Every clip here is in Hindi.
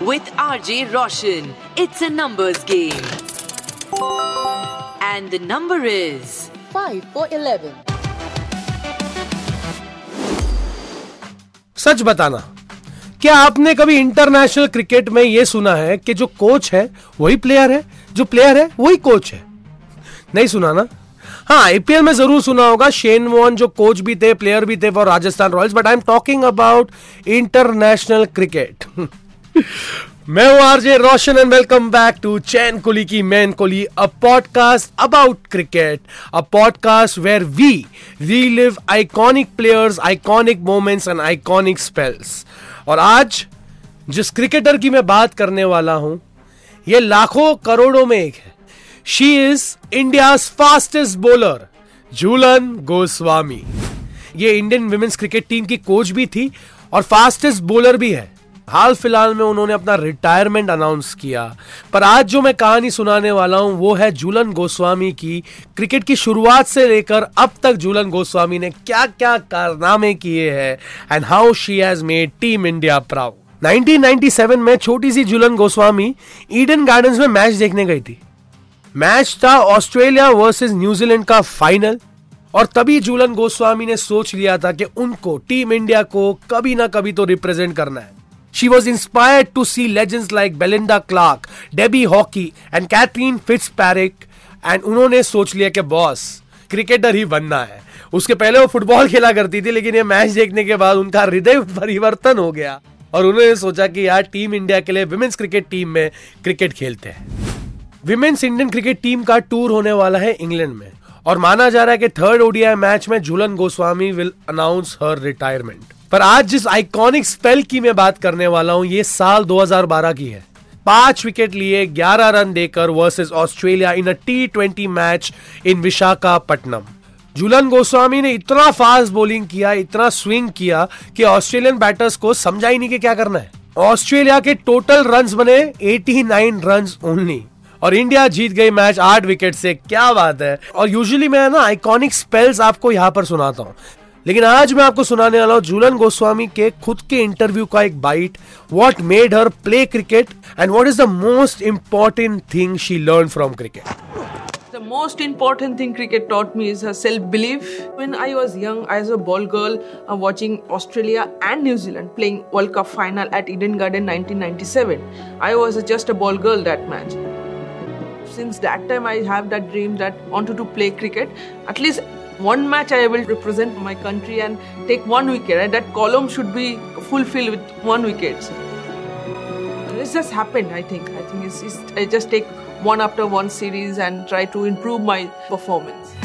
With RJ Roshan. It's a numbers game. And the number is 5 for 11. सच बताना क्या आपने कभी इंटरनेशनल क्रिकेट में यह सुना है कि जो कोच है वही प्लेयर है जो प्लेयर है वही कोच है नहीं सुना ना हाँ आईपीएल में ज़रूर सुना होगा। शेन वॉन जो कोच भी थे प्लेयर भी थे for Rajasthan Royals but I am talking about international cricket मैं हूँ RJ Roshan and welcome back to चैन कोली की man Koli a podcast about cricket a podcast where we relive iconic players iconic moments and iconic spells और आज, जिस क्रिकेटर की मैं बात करने वाला हूँ, ये लाखों करोड़ों में एक है। She is India fastest bowler Jhulan Goswami ये इंडियन वुमेन्स क्रिकेट टीम की कोच भी थी और फास्टेस्ट बॉलर भी है। हाल फ़िलहाल में उन्होंने अपना रिटायरमेंट अनाउंस किया। पर आज जो मैं कहानी सुनाने वाला हूँ, वो है झूलन गोस्वामी की क्रिकेट की शुरुआत से लेकर अब तक झूलन गोस्वामी ने क्या क्या कारनामे किए हैं and how she has made team India proud 1997 में छोटी सी झूलन गोस्वामी ईडन गार्डन्स में मैच देखने गई थी। मैच था ऑस्ट्रेलिया वर्सेस न्यूजीलैंड का फाइनल। और तभी झूलन गोस्वामी ने सोच लिया था कि उनको टीम इंडिया को कभी ना कभी तो रिप्रेजेंट करना है। Was inspired to see legends like Belinda Clark Debbie Hockley and Catherine Fitzpatrick and उन्होंने सोच लिया कि बॉस क्रिकेटर ही बनना है। उसके पहले वो फुटबॉल खेला करती थी, लेकिन ये मैच देखने के बाद उनका हृदय परिवर्तन हो गया। और उन्होंने सोचा कि यार टीम इंडिया के लिए विमेन्स क्रिकेट टीम में क्रिकेट खेलते हैं। विमेन्स इंडियन क्रिकेट टीम का टूर होने वाला है इंग्लैंड में। और माना जा रहा है कि थर्ड ओडीआई मैच में Jhulan Goswami will announce her retirement पर आज जिस आइकॉनिक स्पेल की मैं बात करने वाला हूँ, ये साल 2012 की है। पाँच विकेट लिए 11 रन देकर versus Australia in a T twenty match in Visakhapatnam. Jhulan Goswami ने इतना फास्ट बॉलिंग किया, इतना स्विंग किया कि ऑस्ट्रेलियन बैटर्स को समझा ही नहीं कि क्या करना है। ऑस्ट्रेलिया के टोटल रन्स बने 89 रन्स ओनली और इंडिया जीत गई मैच आठ विकेट से क्या बात है और यूजुअली मैं ना आइकॉनिक स्पेल्स आपको यहाँ पर सुनाता हूँ लेकिन आज मैं आपको सुनाने वाला हूँ झूलन गोस्वामी के खुद के इंटरव्यू का एक byte what made her play cricket and what is the most important thing she learn from cricket The most important thing cricket taught me is her self belief. When I was young, I was a ball girl uh, watching Australia and New Zealand playing World Cup final at Eden Garden 1997. I was just a ball girl that match. Since that time, I have that dream that wanted to play cricket. At least one match I will represent my country and take one wicket. And that column should be fulfilled with one wicket. This just happened. I think. I think it's, it's I just take one after one series and try to improve my performance.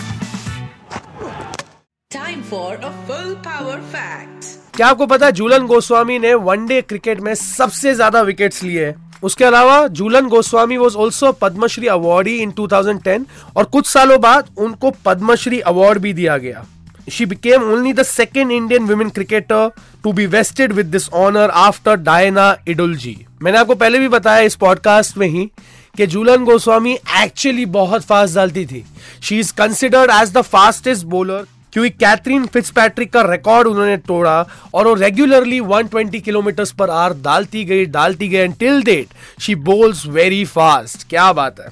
time for a full power fact. क्या आपको पता है झूलन गोस्वामी ने वनडे क्रिकेट में सबसे ज्यादा विकेट्स लिए हैं? उसके अलावा Jhulan Goswami was also Padma Shri awardee in 2010 और कुछ सालों बाद उनको पद्मश्री अवार्ड भी दिया गया। She became only the second Indian women cricketer to be vested with this honour after Diana Edulji मैंने आपको पहले भी बताया इस पॉडकास्ट में ही कि झूलन गोस्वामी एक्चुअली बहुत फास्ट डालती थी। She is considered as the fastest bowler क्योंकि कैथरीन फिट्सपैट्रिक का रिकॉर्ड उन्होंने तोड़ा और वो रेगुलरली 120 किलोमीटर पर आर डालती गई डालती गई till date she bowls very fast क्या बात है।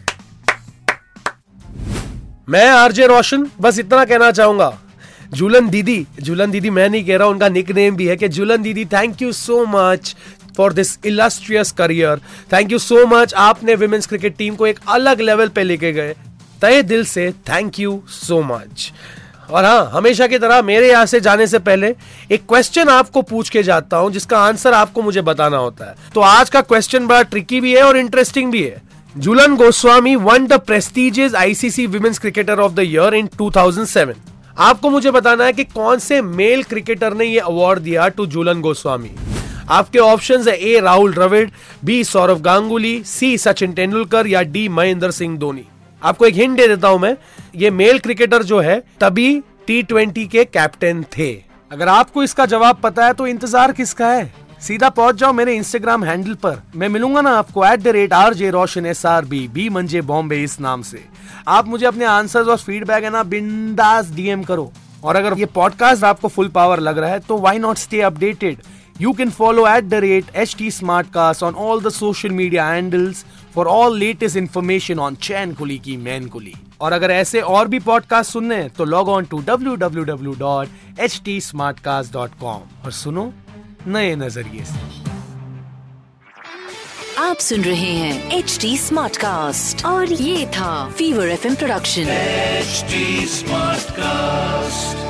मैं आरजे रोशन, बस इतना कहना चाहूँगा। झूलन दीदी झूलन दीदी, मैं नहीं कह रहा, उनका निक नेम भी है कि झूलन दीदी thank you so much for this illustrious career thank you so much आपने विमेन्स क्रिकेट टीम को एक अलग लेवल पे लेके गए। तय दिल से थैंक यू सो मच और हाँ हमेशा की तरह मेरे यहाँ से जाने से पहले एक क्वेश्चन आपको पूछ के जाता हूँ, जिसका आंसर आपको मुझे बताना होता है। तो आज का क्वेश्चन बड़ा ट्रिकी भी है और इंटरेस्टिंग भी है। Jhulan Goswami won the prestigious ICC women's cricketer of the year in 2007 आपको मुझे बताना है कि कौन से मेल क्रिकेटर ने ये अवार्ड दिया टू जुलन गोस्वामी। आपके ऑप्शंस है A Rahul Dravid B Sourav Ganguly C Sachin Tendulkar या डी महेंद्र सिंह धोनी। आपको एक हिंट दे देता हूँ मैं। ये मेल क्रिकेटर जो है, तभी टी ट्वेंटी के कैप्टन थे। अगर आपको इसका जवाब पता है तो इंतज़ार किसका है? सीधा पहुँच जाओ मेरे इंस्टाग्राम हैंडल पर। मैं मिलूँगा ना आपको at the rate R J Roshan S R B B मंजे बॉम्बे इस नाम से। आप मुझे अपने आंसर्स और फीडबैक है ना, बिंदास डीएम करो। और अगर ये पॉडकास्ट आपको फुल पावर लग रहा है तो why not stay updated you can follow at the rate H T Smartcast on all the social media handles for all latest information on Chain Kulii Ki Main Kulii और अगर ऐसे और भी पॉडकास्ट सुनने हैं तो log on to W W W dot H T Smartcast dot com और सुनो नए नज़रिए से। आप सुन रहे हैं एच टी स्मार्ट कास्ट और ये था Fever F production H smart Smartcast.